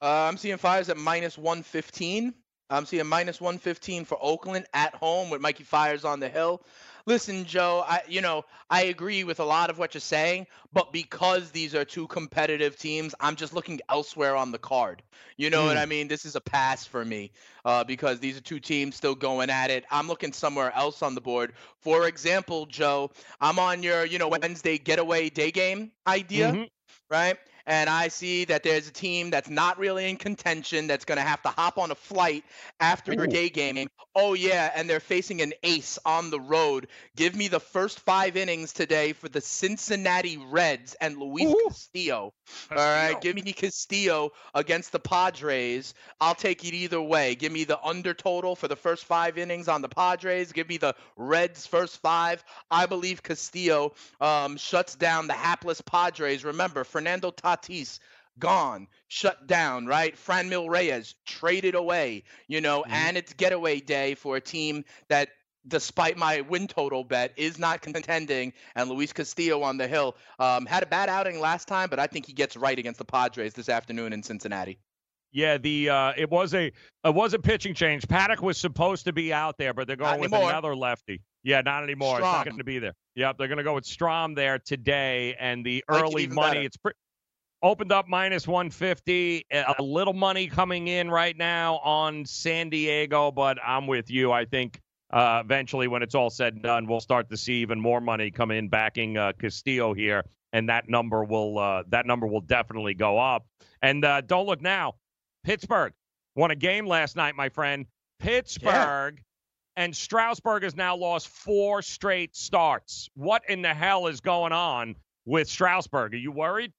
Uh, I'm seeing Fiers at minus 115. I'm seeing minus 115 for Oakland at home with Mikey Fiers on the hill. Listen, Joe, I you know, I agree with a lot of what you're saying, but because these are two competitive teams, I'm just looking elsewhere on the card. You know what Mm. I mean? This is a pass for me uh, because these are two teams still going at it. I'm looking somewhere else on the board. For example, Joe, I'm on your, you know, Wednesday getaway day game idea Mhm. right? And I see that there's a team that's not really in contention that's going to have to hop on a flight after Ooh. a day game. Oh, yeah, and they're facing an ace on the road. Give me the first five innings today for the Cincinnati Reds and Luis Castillo. All right, give me Castillo against the Padres. I'll take it either way. Give me the under total for the first five innings on the Padres. Give me the Reds first five. I believe Castillo um, shuts down the hapless Padres. Remember, Fernando Tatis gone, shut down, right? Franmil Reyes traded away, you know, and it's getaway day for a team that despite my win total bet is not contending and Luis Castillo on the hill um, had a bad outing last time but I think he gets right against the Padres this afternoon in Cincinnati. Yeah, the uh, it was a it was a pitching change. Paddock was supposed to be out there, but they're going Not with anymore. another lefty. Yeah, not anymore. It's not going to be there. Yep, they're going to go with Strahm there today, and the it early money. better. It's pre- opened up minus 150. A a little money coming in right now on San Diego, but I'm with you. I think uh, eventually, when it's all said and done, we'll start to see even more money come in backing uh, Castillo here, and that number will uh, that number will definitely go up. And uh, don't look now, Pittsburgh won a game last night, my friend. Pittsburgh and Strasburg has now lost four straight starts. What in the hell is going on with Strasburg? Are you worried?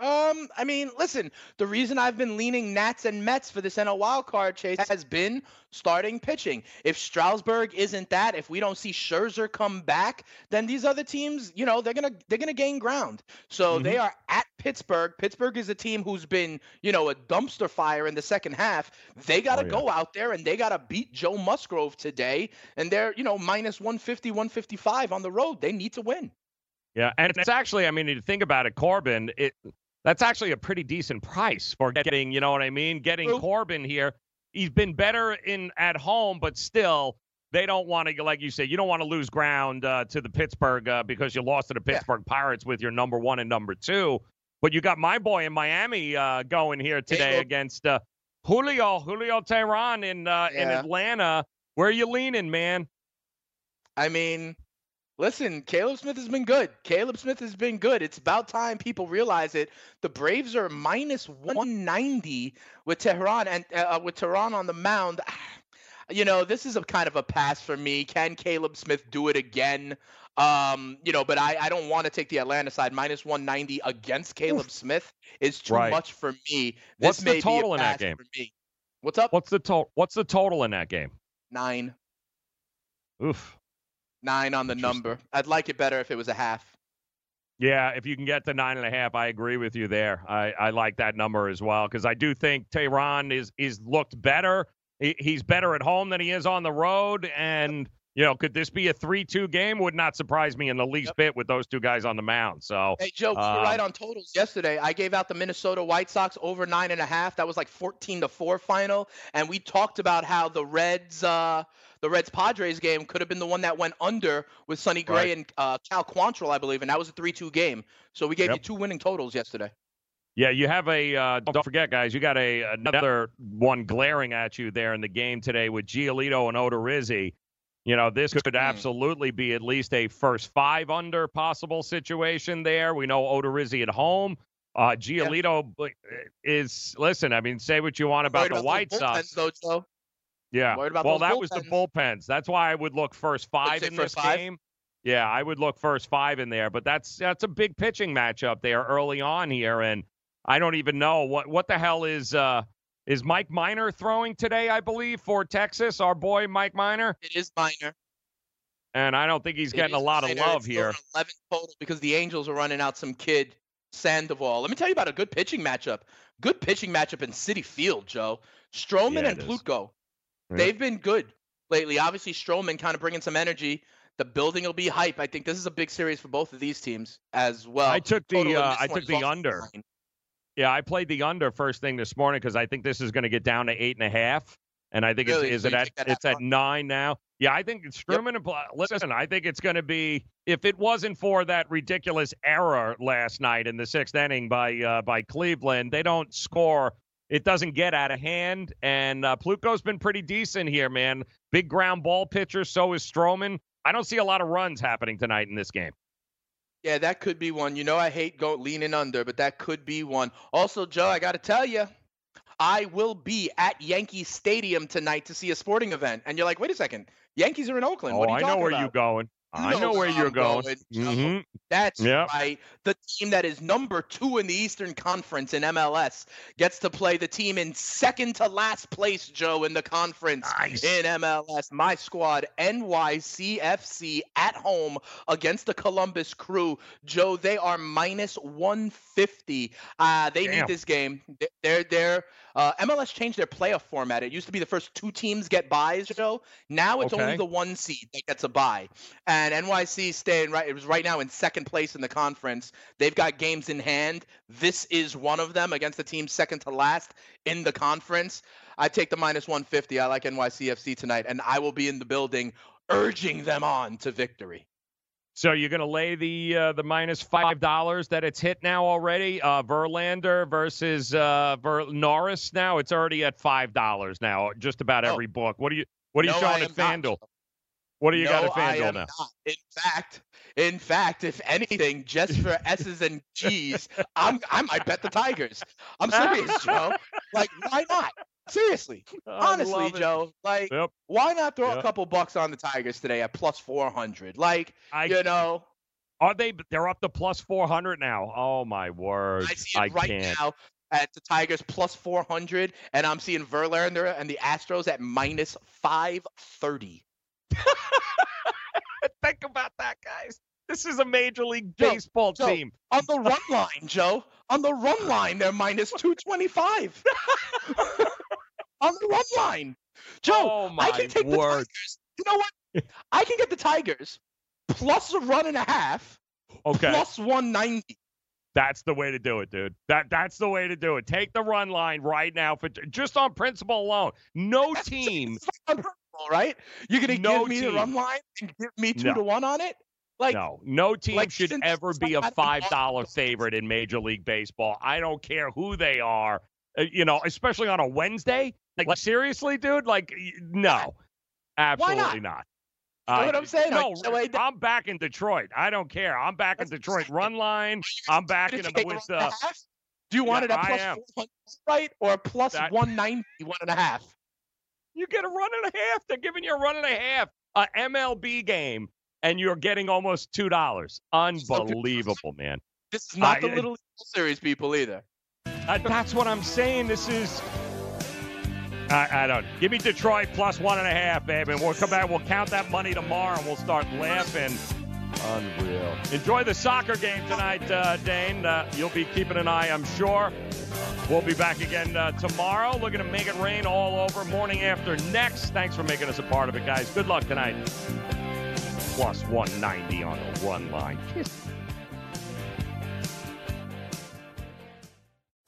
Um, I mean, listen, the reason I've been leaning Nats and Mets for this NL wild card chase has been starting pitching. If Strasburg isn't that, if we don't see Scherzer come back, then these other teams, you know, they're gonna they're gonna gain ground. So they are at Pittsburgh. Pittsburgh is a team who's been, you know, a dumpster fire in the second half. They gotta Oh, yeah. go out there and they gotta beat Joe Musgrove today. And they're, you know, minus 150, 155 on the road. They need to win. Yeah, and it's actually, I mean, you think about it, Corbin, it that's actually a pretty decent price for getting, you know what I mean? Getting. Corbin here. He's been better in at home, but still they don't want to, like you said, you don't want to lose ground uh, to the Pittsburgh uh, because you lost to the Pittsburgh yeah. Pirates with your number one and number two. But you got my boy in Miami uh, going here today against uh, Julio, Julio Teheran in uh, yeah. in Atlanta. Where are you leaning, man? I mean, listen, Caleb Smith has been good. Caleb Smith has been good. It's about time people realize it. The Braves are minus 190 with Teheran and uh, with Teheran on the mound. You know, this is a kind of a pass for me. Can Caleb Smith do it again? Um, you know, but I, I don't want to take the Atlanta side. Minus 190 against Caleb Smith is too right. much for me. What's This the total in that game? What's up? What's the total? What's the total in that game? Nine. Oof. Nine on the number. I'd like it better if it was a half. Yeah, if you can get to nine and a half, I agree with you there. I, I like that number as well because I do think Teheran is is looked better. He, he's better at home than he is on the road, and you know, could this be a three-two game? Would not surprise me in the least yep. bit with those two guys on the mound. So, hey Joe, um, were right on totals yesterday. I gave out the Minnesota White Sox over nine and a half. That was like fourteen to four final, and we talked about how the Reds, uh, the Reds Padres game could have been the one that went under with Sonny Gray right. and uh, Cal Quantrill, I believe, and that was a three-two game. So we gave yep. you two winning totals yesterday. Yeah, you have a. Uh, don't forget, guys. You got a another one glaring at you there in the game today with Giolito and Odorizzi. You know, this could absolutely be at least a first five under possible situation there. We know Odorizzi at home. Uh, Giolito yeah. is listen. I mean, say what you want about the about White Sox. Though, Joe. Yeah. well, that bullpens. was the bullpens. That's why I would look first five in this five? game. Yeah, I would look first five in there. But that's that's a big pitching matchup there early on here, and I don't even know what what the hell is. Uh, is Mike Minor throwing today, I believe, for Texas? Our boy Mike Minor? It is Minor. And I don't think he's It getting a lot of love It's here. 11 total because the Angels are running out some kid Sandoval. Let me tell you about a good pitching matchup. Good pitching matchup in Citi Field, Joe. Stroman Yeah, and. Plutko. Yeah. They've been good lately. Obviously, Stroman kind of bringing some energy. The building will be hype. I think this is a big series for both of these teams as well. I took the uh, I took the under. nine. Yeah, I played the under first thing this morning because I think this is going to get down to eight and a half, and I think Really? it's is So it at it's at nine now. Yeah, I think it's Stroman and Pl- listen. I think it's going to be if it wasn't for that ridiculous error last night in the sixth inning by uh, by Cleveland, they don't score. It doesn't get out of hand, and uh, Plutko's been pretty decent here, man. Big ground ball pitcher, so is Stroman. I don't see a lot of runs happening tonight in this game. Yeah, that could be one. You know, I hate go leaning under, but that could be one. Also, Joe, I got to tell you, I will be at Yankee Stadium tonight to see a sporting event. And you're like, wait a second, Yankees are in Oakland. Oh, what are you I know where about? you're going. I know where you're going. Joe. hmm That's Yep. right. The team that is number two in the Eastern Conference in MLS gets to play the team in second to last place, Joe, in the conference in MLS. My squad, NYCFC, at home against the Columbus Crew. Joe, they are minus 150. Uh, they Damn. need this game. They- They're they're uh, MLS changed their playoff format. It used to be the first two teams get buys, Joe. Now it's only the one seed that gets a buy. And NYC staying right. It was right now in second place in the conference. They've got games in hand. This is one of them against the team second to last in the conference. I take the minus 150. I like NYCFC tonight, and I will be in the building urging them on to victory. So you're going to lay the uh, the minus five dollars that it's hit now already. Uh, Verlander versus uh, Ver- Norris. Now it's already at five dollars now. Just about every book. What do you What are you Oh. No, I showing at. FanDuel? What do you got no, at I FanDuel now? not. In fact, in fact, if anything, just for S's and G's, I'm I might bet the Tigers. I'm serious, Joe. Like, why not? Seriously, honestly. Joe. Like, Yep. why not throw a couple bucks on the Tigers today at plus four hundred? Like, I- you know, Are they? They're up to plus four hundred now. Oh my word! I see it right can't. now at the Tigers plus four hundred, and I'm seeing Verlander and the Astros at minus five thirty. Think about that, guys. This is a major league Joe, baseball Joe, team. On the run line, Joe. On the run line, they're minus 225. on the run line. Joe, Oh I can take the word. Tigers. You know what? I can get the Tigers plus a run and a half, Okay. plus 190. That's the way to do it, dude. That that's the way to do it. Take the run line right now for just on principle alone. No team, Bowl, right? You're gonna No give me the run line and give me two No. to one on it? Like no, no team like, should ever be a five dollar favorite in Major League Baseball. I don't care who they are, uh, you know, especially on a Wednesday. Like, seriously, dude, like no, absolutely not. You know what I'm saying? No, Like, so I- I'm back in Detroit. I don't care. I'm back in Detroit. Run line. I'm back in Gonna them take a with uh. Do you want yeah, it at I plus right or plus That- 190, one and a half? You get a run and a half. They're giving you a run and a half. A MLB game, and you're getting almost two dollars. Unbelievable, man. This is not I- the Little League Series people either. Uh, that's what I'm saying. This is. I, I don't. Give me Detroit plus one and a half, baby. And we'll come back. We'll count that money tomorrow, and we'll start laughing. Unreal. Enjoy the soccer game tonight, uh, Dane. Uh, you'll be keeping an eye, I'm sure. We'll be back again uh, tomorrow. Looking to make it rain all over. Morning after next. Thanks for making us a part of it, guys. Good luck tonight. Plus 190 on the one line. Kiss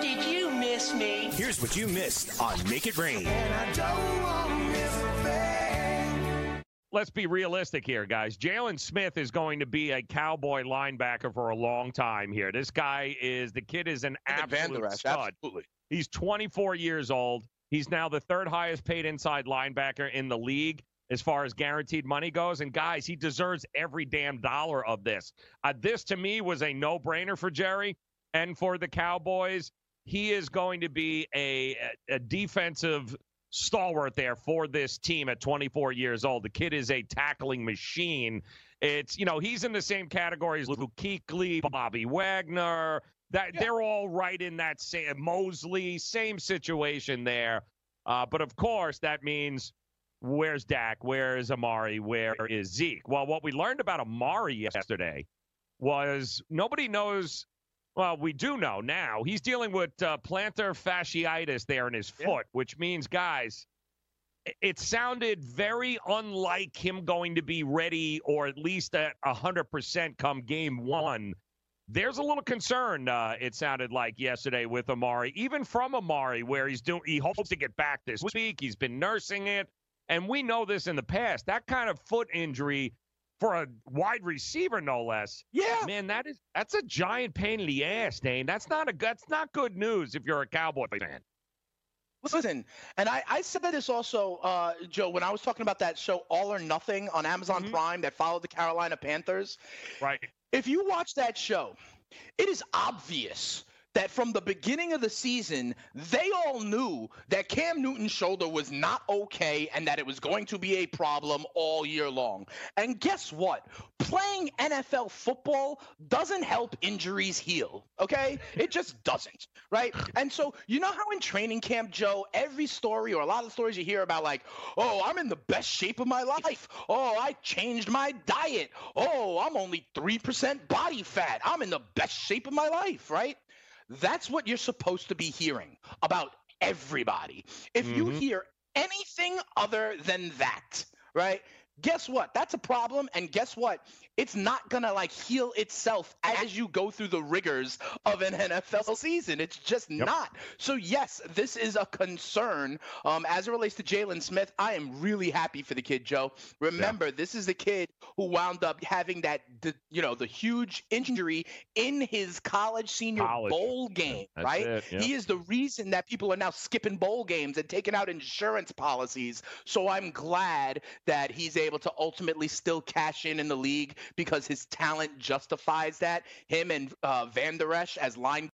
Did you miss me? Here's what you missed on Make It Rain. let's be realistic here, guys. Jaylon Smith is going to be a cowboy linebacker for a long time here. This guy is the kid is an And the Van Der absolute Esch, stud. absolutely. He's 24 years old. He's now the third highest paid inside linebacker in the league as far as guaranteed money goes. And guys, he deserves every damn dollar of this. Uh, this to me was a no brainer for Jerry and for the Cowboys. He is going to be a, a defensive stalwart there for this team at 24 years old. The kid is a tackling machine. It's, you know, he's in the same category as Luke Kuechly, Bobby Wagner, That they're all right in that same Mosley, same situation there. Uh, but of course, that means where's Dak? Where is Amari? Where is Zeke? Well, what we learned about Amari yesterday was nobody knows. Well, we do know now. He's dealing with uh, plantar fasciitis there in his foot, which means, guys, it- it sounded very unlike him going to be ready or at least at 100% come game one. There's a little concern, uh, it sounded like yesterday with Amari, even from Amari, where he's doing, he hopes to get back this week. He's been nursing it. And we know this in the past. That kind of foot injury for a wide receiver, no less. Yeah. Man, that is that's a giant pain in the ass, Dane. That's not a that's not good news if you're a Cowboy fan. Listen, and I, I said this also, uh, Joe, when I was talking about that show All or Nothing on Amazon Prime that followed the Carolina Panthers. Right. If you watch that show, it is obvious that from the beginning of the season, they all knew that Cam Newton's shoulder was not okay and that it was going to be a problem all year long. And guess what? Playing NFL football doesn't help injuries heal, okay? It just doesn't, right? And so, you know how in training camp, Joe, every story or a lot of stories you hear about, like, oh, I'm in the best shape of my life. Oh, I changed my diet. Oh, I'm only 3% body fat. I'm in the best shape of my life, right? That's what you're supposed to be hearing about everybody. If you Mhm. hear anything other than that, right? Guess what? That's a problem. And guess what? It's not going to like heal itself as you go through the rigors of an NFL season. It's just not. So, yes, this is a concern um, as it relates to Jaylon Smith. I am really happy for the kid, Joe. Remember, this is the kid who wound up having that, you know, the huge injury in his college senior College. bowl game, That's right? it, yeah. He is the reason that people are now skipping bowl games and taking out insurance policies. So I'm glad that he's able to ultimately still cash in in the league because his talent justifies that. Him and uh, Vander Esch as line